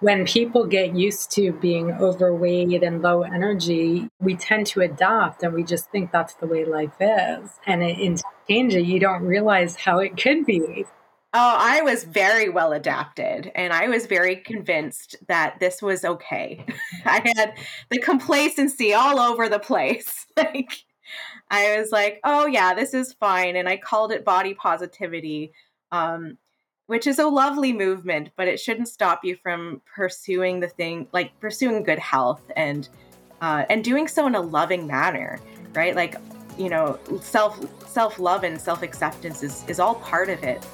when people get used to being overweight and low energy, we tend to adapt and we just think that's the way life is. And in change you don't realize how it could be. Oh, I was very well adapted and I was very convinced that this was okay. I had the complacency all over the place. like I was like, "Oh yeah, this is fine." And I called it body positivity. Um, which is a lovely movement, but it shouldn't stop you from pursuing the thing, like pursuing good health and uh, and doing so in a loving manner, right? Like, you know, self self love and self acceptance is is all part of it.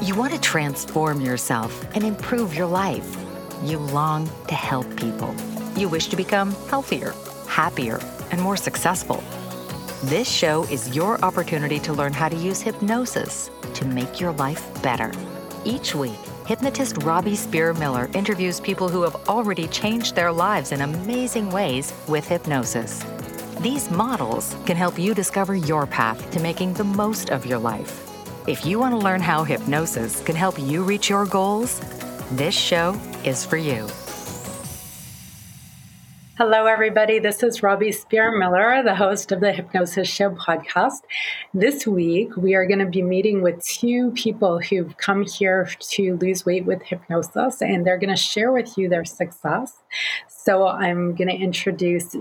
You want to transform yourself and improve your life. You long to help people. You wish to become healthier, happier, and more successful. This show is your opportunity to learn how to use hypnosis to make your life better. Each week, hypnotist Robbie Spear Miller interviews people who have already changed their lives in amazing ways with hypnosis. These models can help you discover your path to making the most of your life. If you want to learn how hypnosis can help you reach your goals, this show is for you. Hello, everybody. This is Robbie Spear Miller, the host of the Hypnosis Show podcast. This week, we are going to be meeting with two people who've come here to lose weight with hypnosis, and they're going to share with you their success. So, I'm going to introduce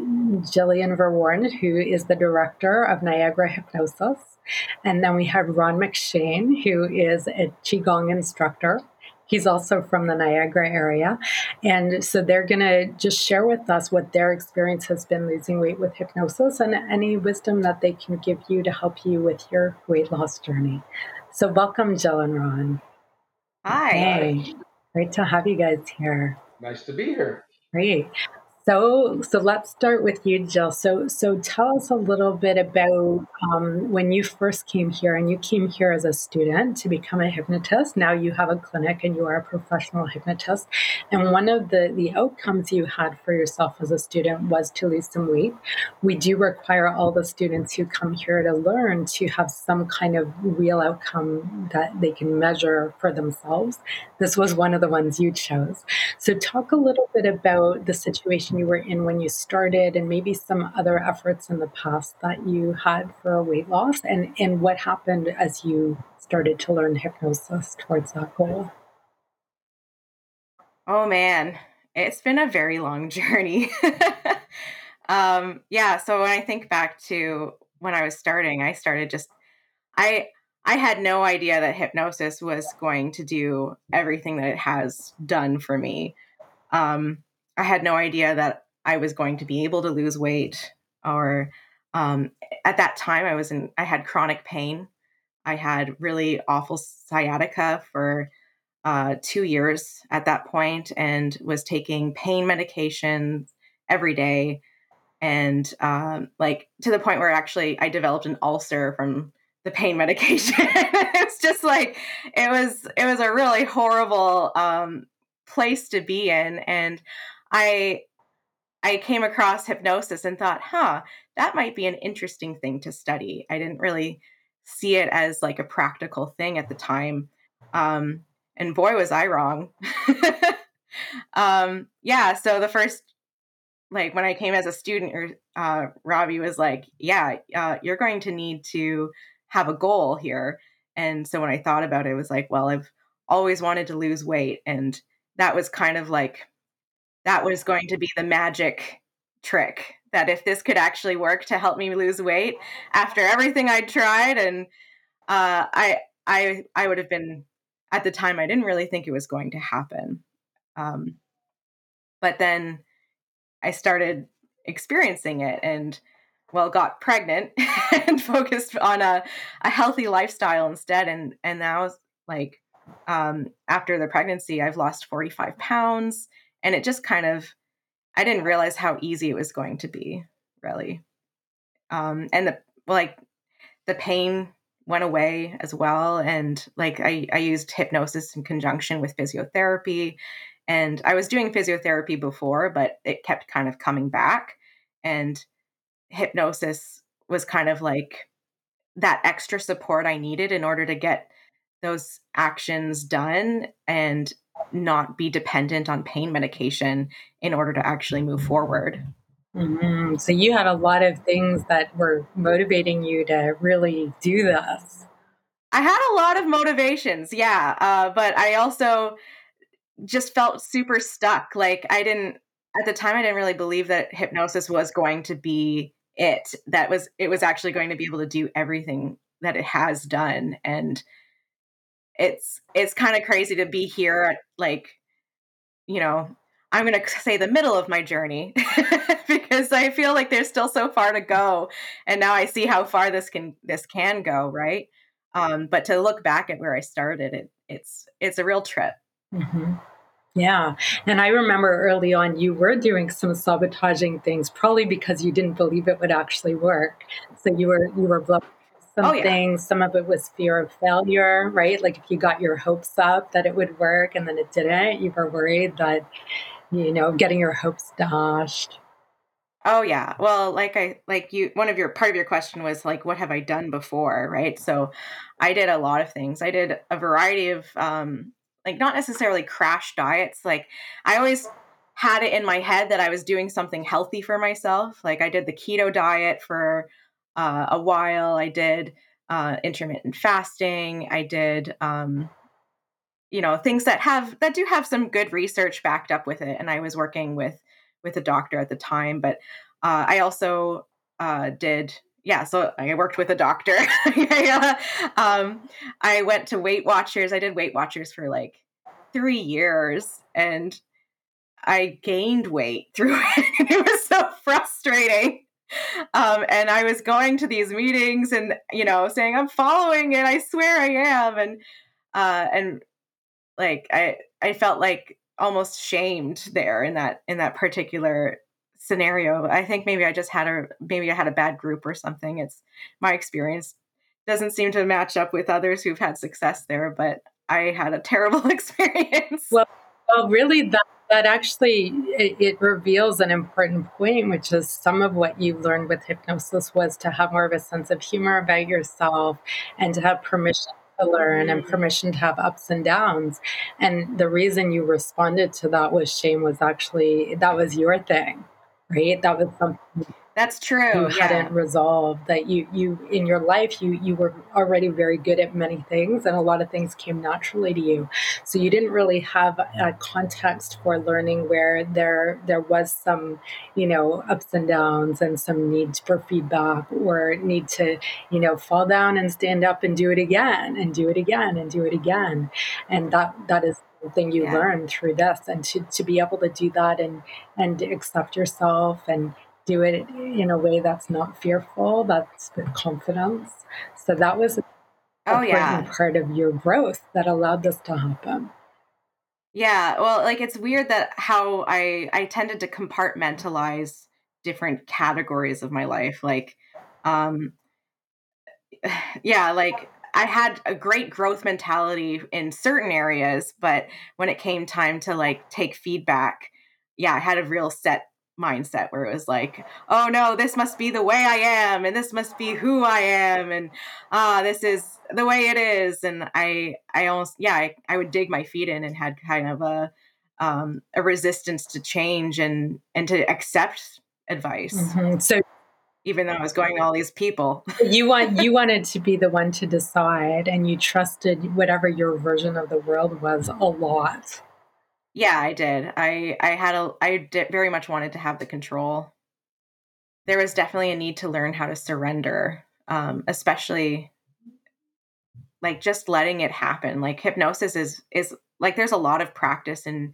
Gillian Verworn, who is the director of Niagara Hypnosis. And then we have Ron McShane, who is a Qigong instructor. He's also from the Niagara area. And so they're going to just share with us what their experience has been losing weight with hypnosis and any wisdom that they can give you to help you with your weight loss journey. So, welcome, Jill and Ron. Hi. Hey, great to have you guys here. Nice to be here. Great. So, so let's start with you, Jill. So, so tell us a little bit about um, when you first came here, and you came here as a student to become a hypnotist. Now you have a clinic, and you are a professional hypnotist. And one of the the outcomes you had for yourself as a student was to lose some weight. We do require all the students who come here to learn to have some kind of real outcome that they can measure for themselves. This was one of the ones you chose. So, talk a little bit about the situation you were in when you started and maybe some other efforts in the past that you had for weight loss and, and what happened as you started to learn hypnosis towards that goal? Oh man, it's been a very long journey. um, yeah, so when I think back to when I was starting, I started just I I had no idea that hypnosis was going to do everything that it has done for me. Um, I had no idea that I was going to be able to lose weight or um, at that time I was in I had chronic pain. I had really awful sciatica for uh, two years at that point and was taking pain medication every day and um, like to the point where actually I developed an ulcer from the pain medication. it's just like it was it was a really horrible um, place to be in and I I came across hypnosis and thought, huh, that might be an interesting thing to study. I didn't really see it as like a practical thing at the time. Um, and boy, was I wrong. um, yeah, so the first, like when I came as a student, uh, Robbie was like, yeah, uh, you're going to need to have a goal here. And so when I thought about it, it was like, well, I've always wanted to lose weight. And that was kind of like that was going to be the magic trick that if this could actually work to help me lose weight after everything I'd tried and uh, I I I would have been at the time I didn't really think it was going to happen. Um, but then I started experiencing it and well got pregnant and focused on a, a healthy lifestyle instead and and now like um, after the pregnancy I've lost 45 pounds and it just kind of i didn't realize how easy it was going to be really. Um and the like the pain went away as well and like i i used hypnosis in conjunction with physiotherapy and i was doing physiotherapy before but it kept kind of coming back and hypnosis was kind of like that extra support i needed in order to get those actions done and not be dependent on pain medication in order to actually move forward. Mm-hmm. So you had a lot of things that were motivating you to really do this. I had a lot of motivations, yeah, uh, but I also just felt super stuck. Like I didn't at the time I didn't really believe that hypnosis was going to be it. That was it was actually going to be able to do everything that it has done and it's it's kind of crazy to be here like you know i'm going to say the middle of my journey because i feel like there's still so far to go and now i see how far this can this can go right? Um, but to look back at where i started it it's it's a real trip. Mm-hmm. yeah and i remember early on you were doing some sabotaging things probably because you didn't believe it would actually work. So you were you were blowing some oh, yeah. things. Some of it was fear of failure, right? Like if you got your hopes up that it would work and then it didn't, you were worried that, you know, getting your hopes dashed. Oh yeah. Well, like I like you one of your part of your question was like what have I done before, right? So I did a lot of things. I did a variety of um like not necessarily crash diets. Like I always had it in my head that I was doing something healthy for myself. Like I did the keto diet for uh, a while. I did uh, intermittent fasting. I did, um, you know, things that have that do have some good research backed up with it. And I was working with with a doctor at the time, but uh, I also uh, did. Yeah, so I worked with a doctor. um, I went to Weight Watchers. I did Weight Watchers for like three years, and I gained weight through it. it was so frustrating um, and I was going to these meetings and you know saying I'm following it. I swear I am, and uh, and like I I felt like almost shamed there in that in that particular scenario. I think maybe I just had a maybe I had a bad group or something. It's my experience doesn't seem to match up with others who've had success there, but I had a terrible experience. Well, well really that that actually it, it, reveals an important point which is some of what you learned with hypnosis was to have more of a sense of humor about yourself and to have permission to learn and permission to have ups and downs. And the reason you responded to that was shame was actually that was your thing right? That was something that's true. You yeah. hadn't resolved that you you in your life you you were already very good at many things and a lot of things came naturally to you. So you didn't really have a context for learning where there there was some, you know, ups and downs and some need for feedback or need to, you know, fall down and stand up and do it again and do it again and do it again. And that that is thing you yeah. learn through this and to, to be able to do that and and accept yourself and do it in a way that's not fearful, that's with confidence. So that was a oh, yeah. part of your growth that allowed this to happen. Yeah, well, like it's weird that how I I tended to compartmentalize different categories of my life. Like, um, yeah, like I had a great growth mentality in certain areas, but when it came time to like take feedback, yeah, I had a real set mindset where it was like, oh no, this must be the way I am, and this must be who I am, and ah, uh, this is the way it is. And I, I almost, yeah, I, I would dig my feet in and had kind of a, um, a resistance to change and and to accept advice. Mm-hmm. So even though I was going to all these people. you want you wanted to be the one to decide and you trusted whatever your version of the world was a lot. Yeah, I did. I I had a I did very much wanted to have the control. There was definitely a need to learn how to surrender, um, especially like just letting it happen. Like hypnosis is is like there's a lot of practice in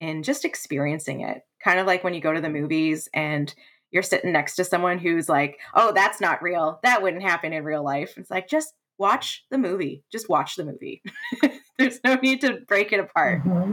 in just experiencing it. Kind of like when you go to the movies and you're sitting next to someone who's like, "Oh, that's not real. That wouldn't happen in real life." It's like just watch the movie. Just watch the movie. there's no need to break it apart. Mm-hmm.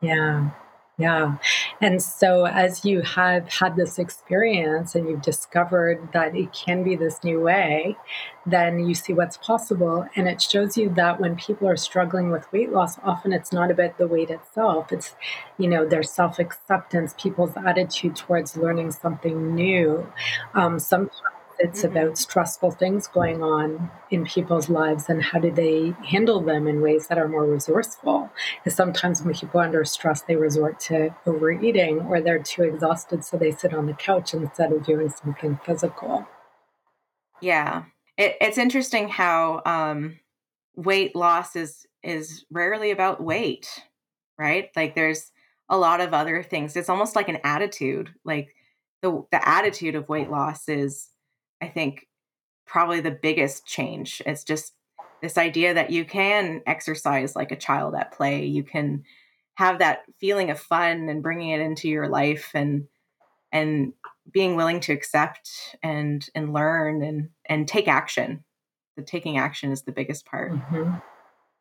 Yeah. Yeah. And so, as you have had this experience and you've discovered that it can be this new way, then you see what's possible. And it shows you that when people are struggling with weight loss, often it's not about the weight itself, it's, you know, their self acceptance, people's attitude towards learning something new. Um, sometimes it's mm-hmm. about stressful things going on in people's lives and how do they handle them in ways that are more resourceful. Because sometimes when people are under stress, they resort to overeating or they're too exhausted, so they sit on the couch instead of doing something physical. Yeah, it, it's interesting how um, weight loss is is rarely about weight, right? Like there's a lot of other things. It's almost like an attitude. Like the the attitude of weight loss is, I think, probably the biggest change. It's just this idea that you can exercise like a child at play. You can have that feeling of fun and bringing it into your life and and being willing to accept and and learn and and take action the taking action is the biggest part mm-hmm.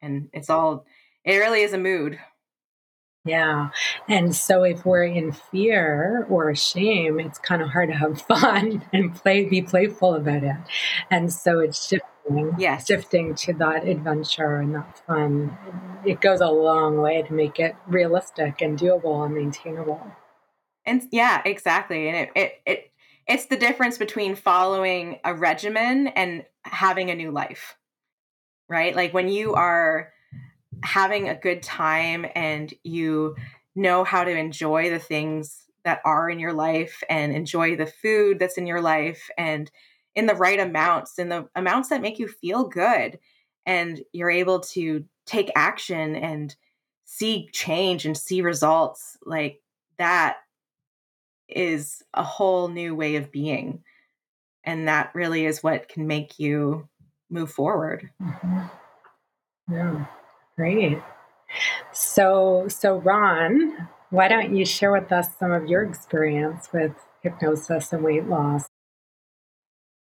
and it's all it really is a mood yeah. And so if we're in fear or shame, it's kind of hard to have fun and play be playful about it. And so it's shifting, yes. shifting to that adventure and that fun. It goes a long way to make it realistic and doable and maintainable. And yeah, exactly. And it, it, it it's the difference between following a regimen and having a new life. Right? Like when you mm-hmm. are having a good time and you know how to enjoy the things that are in your life and enjoy the food that's in your life and in the right amounts in the amounts that make you feel good. And you're able to take action and see change and see results like that is a whole new way of being. And that really is what can make you move forward. Mm-hmm. yeah Great. So, so Ron, why don't you share with us some of your experience with hypnosis and weight loss?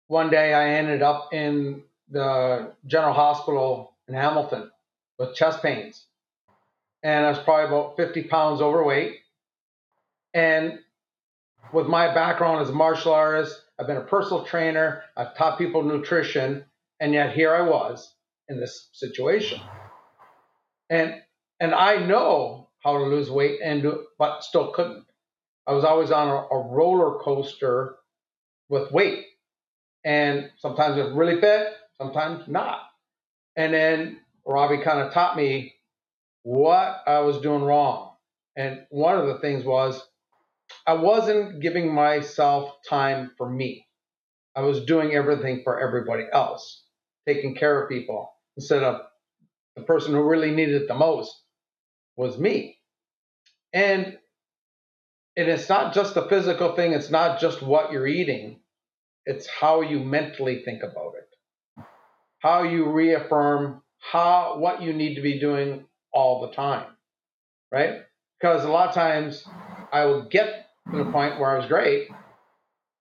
One day I ended up in the general hospital in Hamilton with chest pains. And I was probably about 50 pounds overweight. And with my background as a martial artist, I've been a personal trainer, I've taught people nutrition, and yet here I was in this situation and and I know how to lose weight and do, but still couldn't. I was always on a, a roller coaster with weight, and sometimes it was really fit, sometimes not. And then Robbie kind of taught me what I was doing wrong. And one of the things was I wasn't giving myself time for me. I was doing everything for everybody else, taking care of people instead of the person who really needed it the most was me. And and it's not just the physical thing, it's not just what you're eating, it's how you mentally think about it. How you reaffirm how what you need to be doing all the time. Right? Because a lot of times I would get to the point where I was great,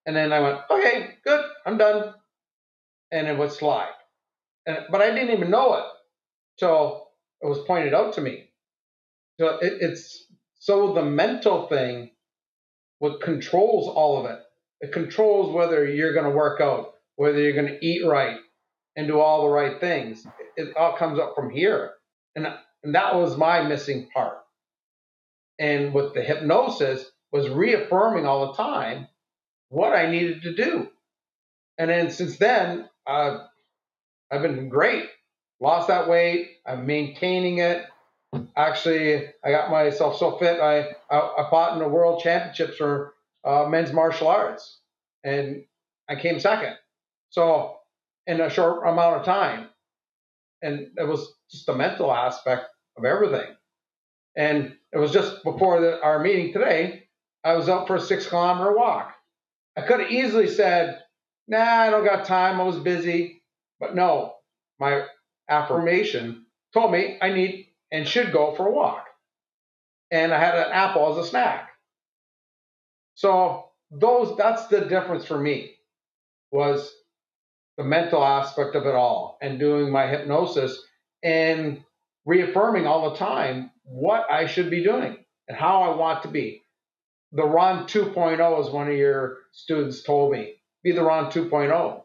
and then I went, okay, good, I'm done. And it would slide. And, but I didn't even know it till it was pointed out to me. So it, it's so the mental thing, what controls all of it. It controls whether you're going to work out, whether you're going to eat right, and do all the right things. It, it all comes up from here, and and that was my missing part. And with the hypnosis was reaffirming all the time what I needed to do. And then since then, uh, I've been great lost that weight. I'm maintaining it. Actually, I got myself so fit. I I, I fought in the world championships for uh, men's martial arts, and I came second. So in a short amount of time, and it was just the mental aspect of everything. And it was just before the, our meeting today. I was out for a six kilometer walk. I could have easily said, "Nah, I don't got time. I was busy." But no, my affirmation told me I need and should go for a walk. And I had an apple as a snack. So those that's the difference for me was the mental aspect of it all and doing my hypnosis and reaffirming all the time what I should be doing and how I want to be. The Ron 2.0, is one of your students told me, be the Ron 2.0,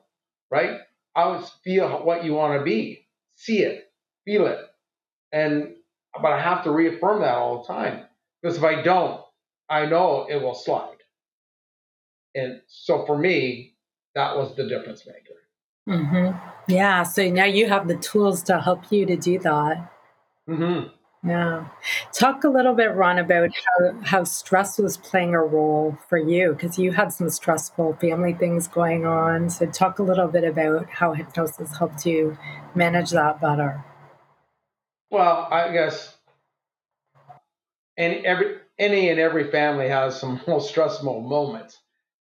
right? I always feel what you want to be see it, feel it. And but I have to reaffirm that all the time. Because if I don't, I know it will slide. And so for me, that was the difference maker. Mm-hmm. Yeah. So now you have the tools to help you to do that. Mm-hmm. Yeah. Talk a little bit, Ron, about how, how stress was playing a role for you because you had some stressful family things going on. So, talk a little bit about how hypnosis helped you manage that better. Well, I guess any every any and every family has some most stressful moments.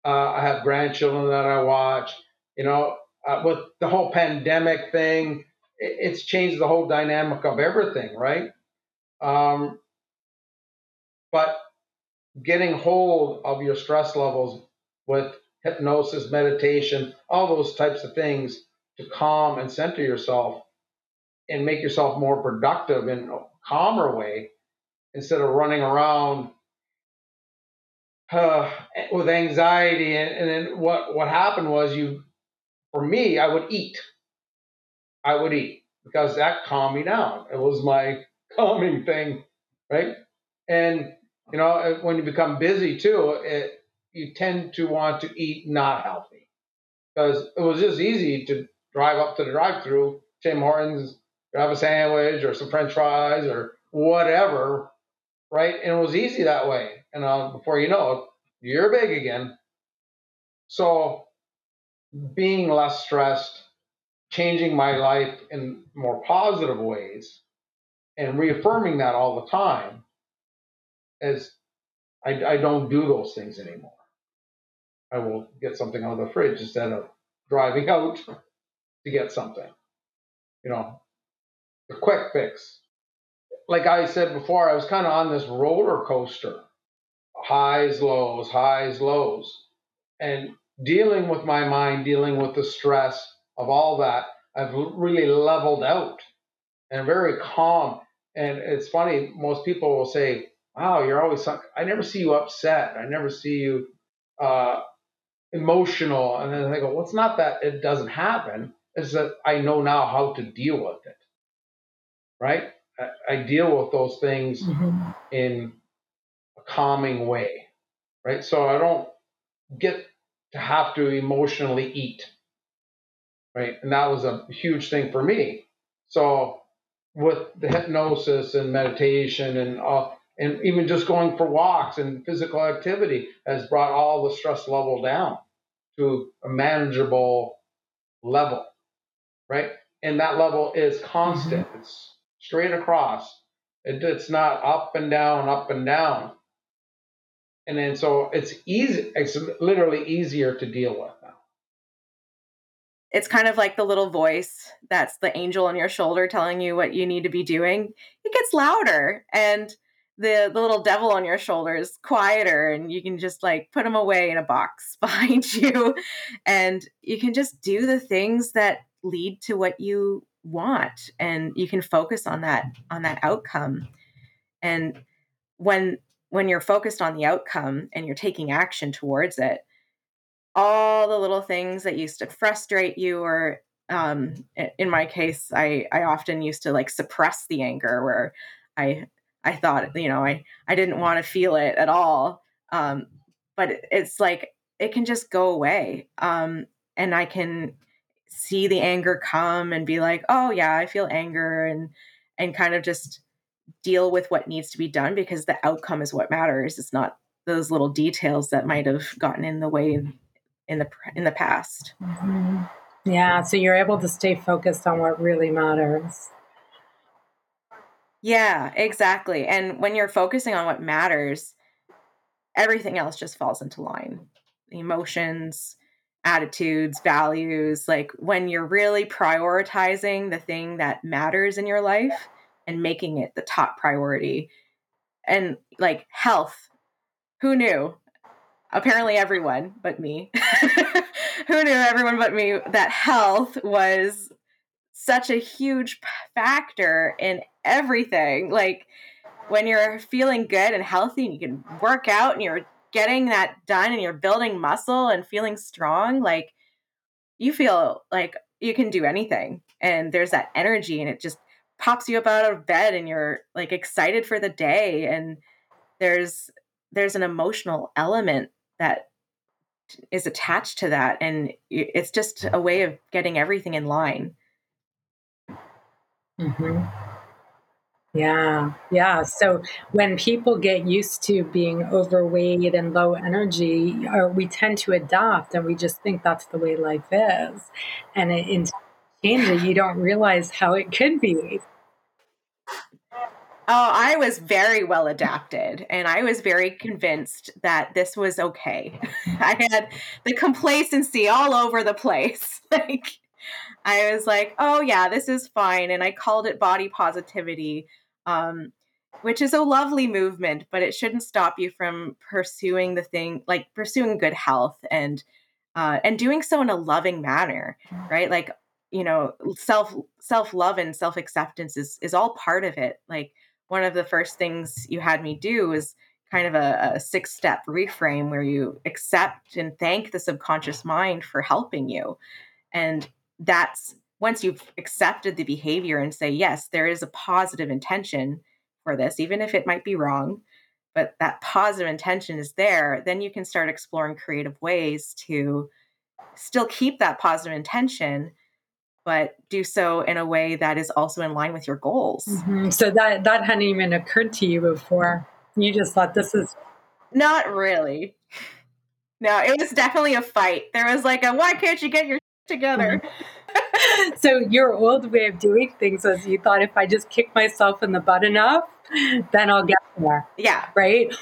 Uh, I have grandchildren that I watch. You know, uh, with the whole pandemic thing, it, it's changed the whole dynamic of everything, right? Um, but getting hold of your stress levels with hypnosis, meditation, all those types of things to calm and center yourself and make yourself more productive in a calmer way instead of running around uh, with anxiety. And, and then what, what happened was you, for me, I would eat. I would eat because that calmed me down. It was my calming thing, right? And you know, when you become busy too, it, you tend to want to eat not healthy because it was just easy to drive up to the drive-through, Tim Hortons, grab a sandwich or some French fries or whatever, right? And it was easy that way. And uh, before you know it, you're big again. So being less stressed, changing my life in more positive ways, and reaffirming that all the time as I, I don't do those things anymore. I will get something out of the fridge instead of driving out to get something. You know, the quick fix. Like I said before, I was kind of on this roller coaster highs, lows, highs, lows. And dealing with my mind, dealing with the stress of all that, I've really leveled out and very calm. And it's funny, most people will say, Wow, you're always, I never see you upset. I never see you uh, emotional. And then they go, Well, it's not that it doesn't happen. It's that I know now how to deal with it. Right? I, I deal with those things mm-hmm. in a calming way. Right? So I don't get to have to emotionally eat. Right? And that was a huge thing for me. So with the hypnosis and meditation and all, and even just going for walks and physical activity has brought all the stress level down to a manageable level, right? And that level is constant. Mm-hmm. It's straight across. It, it's not up and down, up and down. And then so it's easy. It's literally easier to deal with it's kind of like the little voice that's the angel on your shoulder telling you what you need to be doing. It gets louder and the, the little devil on your shoulder is quieter and you can just like put him away in a box behind you and you can just do the things that lead to what you want and you can focus on that on that outcome and when when you're focused on the outcome and you're taking action towards it all the little things that used to frustrate you or um, in my case I, I often used to like suppress the anger where i i thought you know i i didn't want to feel it at all um, but it's like it can just go away um, and i can see the anger come and be like oh yeah i feel anger and and kind of just deal with what needs to be done because the outcome is what matters. It's not those little details that might have gotten in the way in the in the past. Mm-hmm. Yeah, so you're able to stay focused on what really matters. Yeah, exactly. And when you're focusing on what matters, everything else just falls into line. Emotions, attitudes, values, like when you're really prioritizing the thing that matters in your life and making it the top priority. And like health, who knew? Apparently everyone but me. Who knew everyone but me that health was such a huge factor in everything. Like when you're feeling good and healthy and you can work out and you're getting that done and you're building muscle and feeling strong like you feel like you can do anything. And there's that energy and it just pops you up out of bed and you're like excited for the day. And there's there's an emotional element that is attached to that and it's just a way of getting everything in line mm-hmm. yeah yeah so when people get used to being overweight and low energy we tend to adopt and we just think that's the way life is and it, in change it you don't realize how it could be Oh, I was very well adapted and I was very convinced that this was okay. I had the complacency all over the place. like I was like, "Oh yeah, this is fine." And I called it body positivity. Um, which is a lovely movement, but it shouldn't stop you from pursuing the thing, like pursuing good health and uh, and doing so in a loving manner, right? Like you know, self self love and self acceptance is is all part of it. Like one of the first things you had me do was kind of a, a six step reframe where you accept and thank the subconscious mind for helping you. And that's once you've accepted the behavior and say, yes, there is a positive intention for this, even if it might be wrong, but that positive intention is there, then you can start exploring creative ways to still keep that positive intention but do so in a way that is also in line with your goals. Mm-hmm. So that that hadn't even occurred to you before. You just thought this is not really. No, it was definitely a fight. There was like a why can't you get your together? Mm-hmm. so your old way of doing things was you thought if I just kick myself in the butt enough, then I'll get there. Yeah. Right?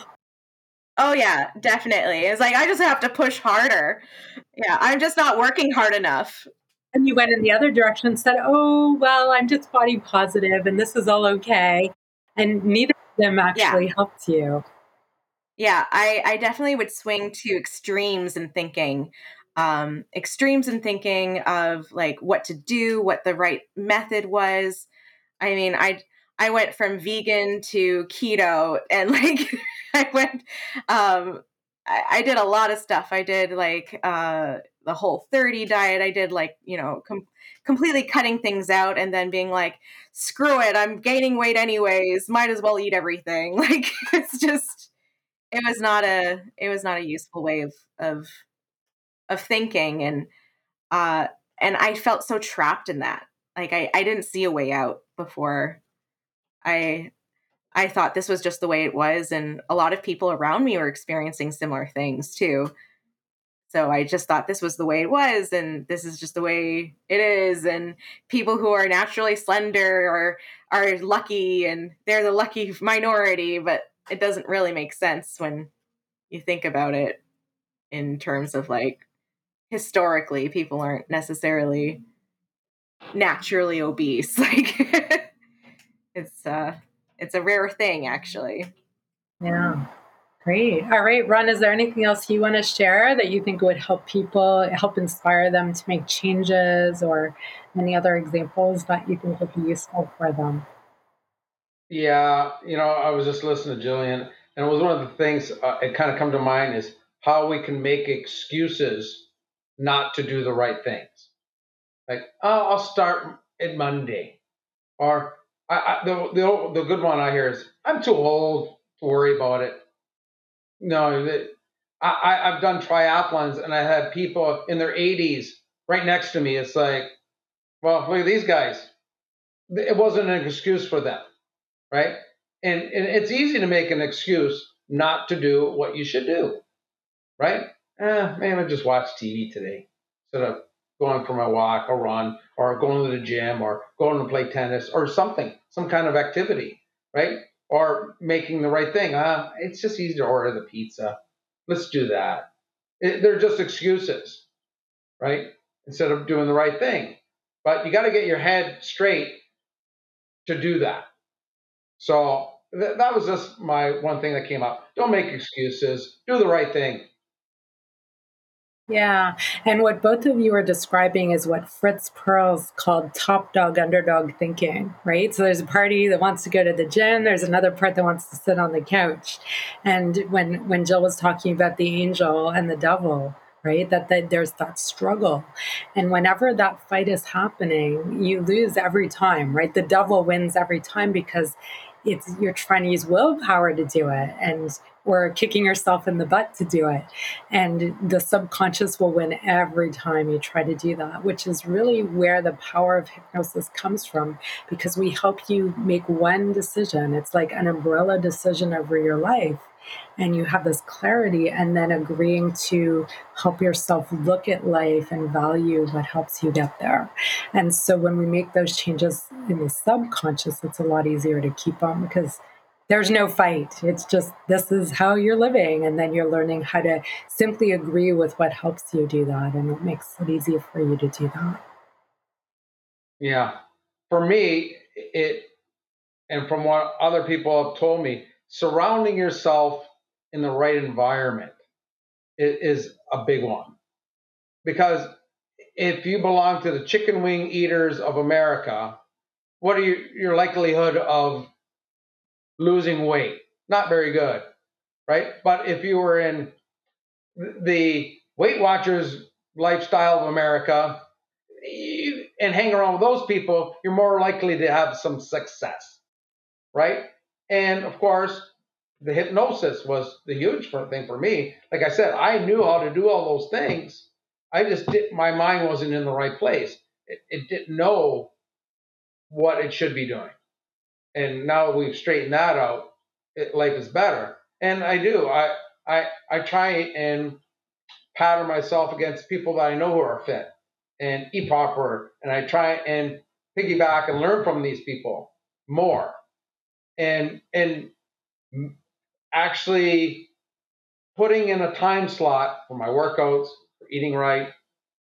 Oh yeah, definitely. It's like I just have to push harder. Yeah, I'm just not working hard enough and you went in the other direction and said, "Oh, well, I'm just body positive, and this is all okay." And neither of them actually yeah. helped you. Yeah, I, I definitely would swing to extremes in thinking. Um, extremes in thinking of like what to do, what the right method was. I mean, I I went from vegan to keto, and like I went, um, I, did a lot of stuff. I did like uh, the whole 30 diet. I did like, you know, com- completely cutting things out and then being like, screw it, I'm gaining weight anyways. Might as well eat everything. Like it's just it was not a it was not a useful way of of of thinking and uh and I felt so trapped in that. Like I I didn't see a way out before I I thought this was just the way it was and a lot of people around me were experiencing similar things too. So I just thought this was the way it was, and this is just the way it is. And people who are naturally slender are are lucky, and they're the lucky minority. But it doesn't really make sense when you think about it in terms of like historically, people aren't necessarily naturally obese. Like it's uh it's a rare thing actually. Yeah. Great. All right, Ron, is there anything else you want to share that you think would help people, help inspire them to make changes, or any other examples that you think would be useful for them? Yeah, you know, I was just listening to Gillian, and it was one of the things uh, it kind of come to mind is how we can make excuses not to do the right things. Like, oh, I'll start it Monday, or I, I, the, the the good one I hear is I'm too old to worry about it no, I, I've done triathlons and I had people in their 80s right next to me. It's like, well, look at these guys. It wasn't an excuse for them, right? And, and it's easy to make an excuse not to do what you should do, right? Eh, maybe I just watch TV today instead of going for my walk or run or going to the gym or going to play tennis or something, some kind of activity, right? or making the right thing. Uh, it's just easy to order the pizza. Let's do that. It, they're just excuses, right? Instead of doing the right thing. But you got to get your head straight to do that. So th- that was just my one thing that came up. Don't make excuses. Do the right thing. Yeah. And what both of you are describing is what Fritz Perls called top dog underdog thinking, right? So there's a party that wants to go to the gym, there's another part that wants to sit on the couch. And when when Jill was talking about the angel and the devil, right? That, that there's that struggle. And whenever that fight is happening, you lose every time, right? The devil wins every time because it's you're trying to use willpower to do it and or kicking yourself in the butt to do it. And the subconscious will win every time you try to do that, which is really where the power of hypnosis comes from because we help you make one decision. It's like an umbrella decision over your life. And you have this clarity, and then agreeing to help yourself look at life and value what helps you get there. And so, when we make those changes in the subconscious, it's a lot easier to keep on because there's no fight. It's just this is how you're living. And then you're learning how to simply agree with what helps you do that. And it makes it easier for you to do that. Yeah. For me, it, and from what other people have told me, surrounding yourself in the right environment is a big one. Because if you belong to the chicken wing eaters of America, what are your likelihood of losing weight. Not very good, right? But if you were in the Weight Watchers lifestyle of America and hang around with those people, you're more likely to have some success, right? And of course, the hypnosis was the huge thing for me. Like I said, I knew how to do all those things. I just did my mind wasn't in the right place. It, it didn't know what it should be doing and now we've straightened that out, it, life is better. And I do. I I I try and pattern myself against people that I know who are fit and eat proper, and I try and piggyback and learn from these people more, and and actually putting in a time slot for my workouts, for eating right,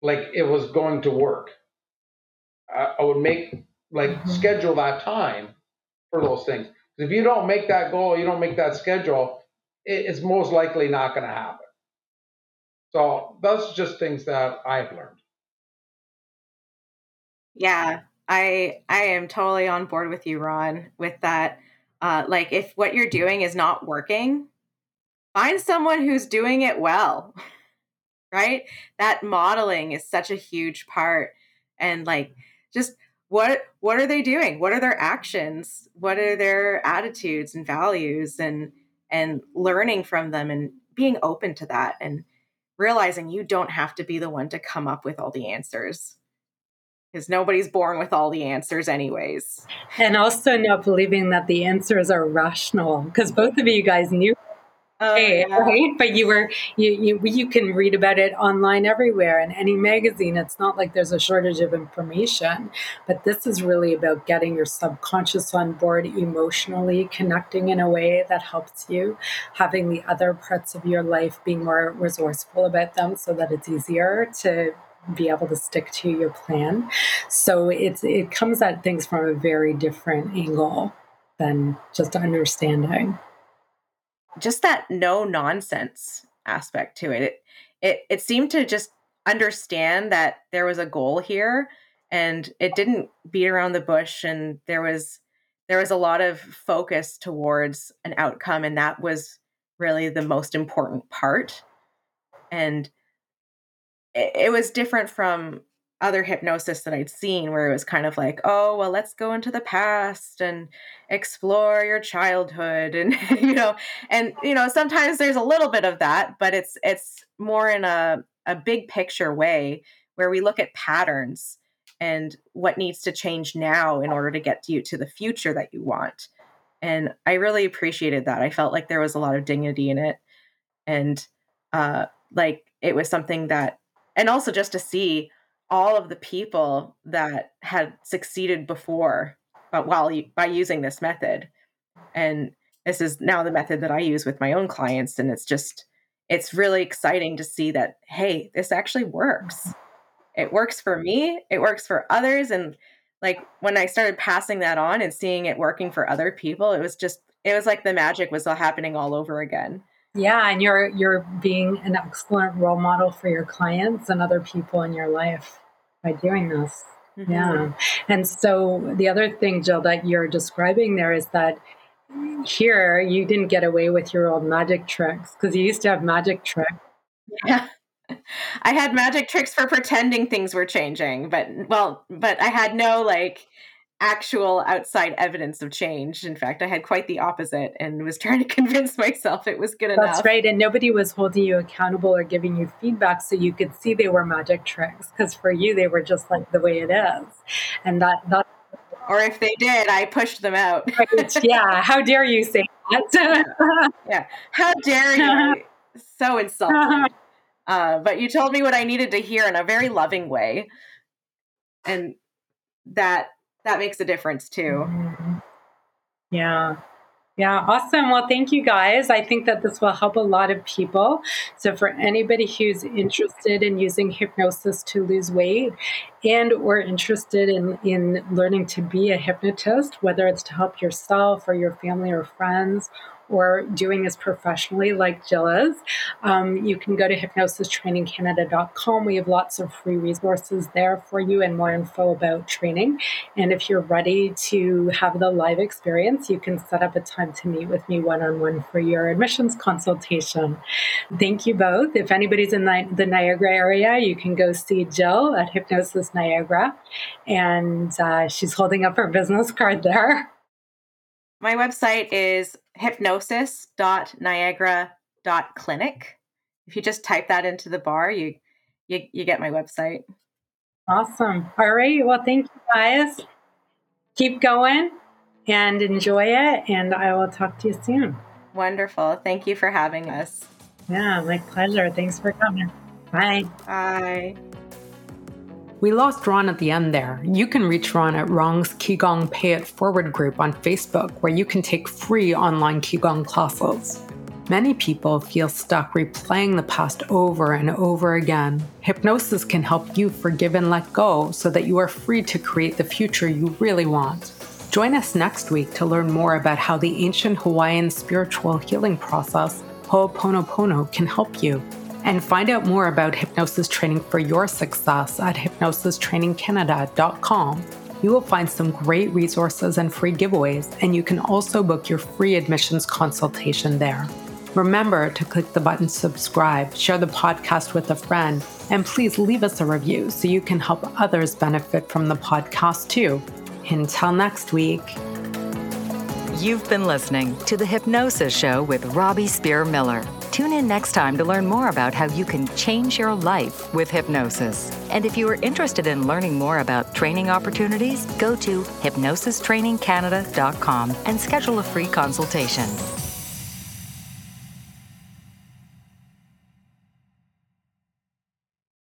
like it was going to work. I, I would make like mm-hmm. schedule that time for those things. If you don't make that goal, you don't make that schedule, it's most likely not going to happen. So those are just things that I've learned. Yeah, I I am totally on board with you, Ron, with that. Uh, like if what you're doing is not working, find someone who's doing it well. Right? That modeling is such a huge part. And like just what what are they doing? What are their actions? What are their attitudes and values and and learning from them and being open to that and realizing you don't have to be the one to come up with all the answers. Because nobody's born with all the answers anyways. And also not believing that the answers are rational because both of you guys knew Oh, yeah. right? But you were you, you you can read about it online everywhere in any magazine. It's not like there's a shortage of information, but this is really about getting your subconscious on board emotionally, connecting in a way that helps you, having the other parts of your life being more resourceful about them so that it's easier to be able to stick to your plan. So it's it comes at things from a very different angle than just understanding just that no nonsense aspect to it. It it, it seemed to just understand that there was a goal here and it didn't beat around the bush and there was there was a lot of focus towards an outcome and that was really the most important part and it, it was different from other hypnosis that I'd seen where it was kind of like, oh, well, let's go into the past and explore your childhood and you know, and you know, sometimes there's a little bit of that, but it's it's more in a a big picture way where we look at patterns and what needs to change now in order to get you to the future that you want. And I really appreciated that. I felt like there was a lot of dignity in it and uh like it was something that and also just to see all of the people that had succeeded before but while by using this method. And this is now the method that i use with my own clients and it's just it's really exciting to see that hey this actually works. It works for me it works for others and like when i started passing that on and seeing it working for other people it was just it was like the magic was all happening all over again yeah and you're you're being an excellent role model for your clients and other people in your life by doing this. Mm-hmm. Yeah. And so the other thing, Jill, that you're describing there is that here you didn't get away with your old magic tricks because you used to have magic tricks. Yeah. I had magic tricks for pretending things were changing, but well, but I had no like actual outside evidence of change. In fact, I had quite the opposite and was trying to convince myself it was good That's enough. That's right. And nobody was holding you accountable or giving you feedback so you could see they were magic tricks. Because for you, they were just like the way it is. And that, that or if they did, I pushed them out. right. Yeah. How dare you say that? yeah. How dare you? so insulting. Uh, but you told me what I needed to hear in a very loving way. And that that makes a difference too. Mm-hmm. Yeah. Yeah, awesome. Well, thank you guys. I think that this will help a lot of people. So for anybody who's interested in using hypnosis to lose weight and or interested in in learning to be a hypnotist, whether it's to help yourself or your family or friends or doing this professionally like Jill is, um, you can go to hypnosistrainingcanada.com. We have lots of free resources there for you and more info about training. And if you're ready to have the live experience, you can set up a time to meet with me one on one for your admissions consultation. Thank you both. If anybody's in the Niagara area, you can go see Jill at Hypnosis Niagara. And uh, she's holding up her business card there. My website is hypnosis.niagara.clinic. If you just type that into the bar, you, you you get my website. Awesome. All right. Well, thank you guys. Keep going and enjoy it. And I will talk to you soon. Wonderful. Thank you for having us. Yeah, my pleasure. Thanks for coming. Bye. Bye. We lost Ron at the end there. You can reach Ron at Ron's Qigong Pay It Forward group on Facebook, where you can take free online Qigong classes. Many people feel stuck replaying the past over and over again. Hypnosis can help you forgive and let go so that you are free to create the future you really want. Join us next week to learn more about how the ancient Hawaiian spiritual healing process, Ho'oponopono, can help you and find out more about hypnosis training for your success at hypnosistrainingcanada.com. You will find some great resources and free giveaways, and you can also book your free admissions consultation there. Remember to click the button subscribe, share the podcast with a friend, and please leave us a review so you can help others benefit from the podcast too. Until next week. You've been listening to The Hypnosis Show with Robbie Spear Miller. Tune in next time to learn more about how you can change your life with hypnosis. And if you are interested in learning more about training opportunities, go to hypnosistrainingcanada.com and schedule a free consultation.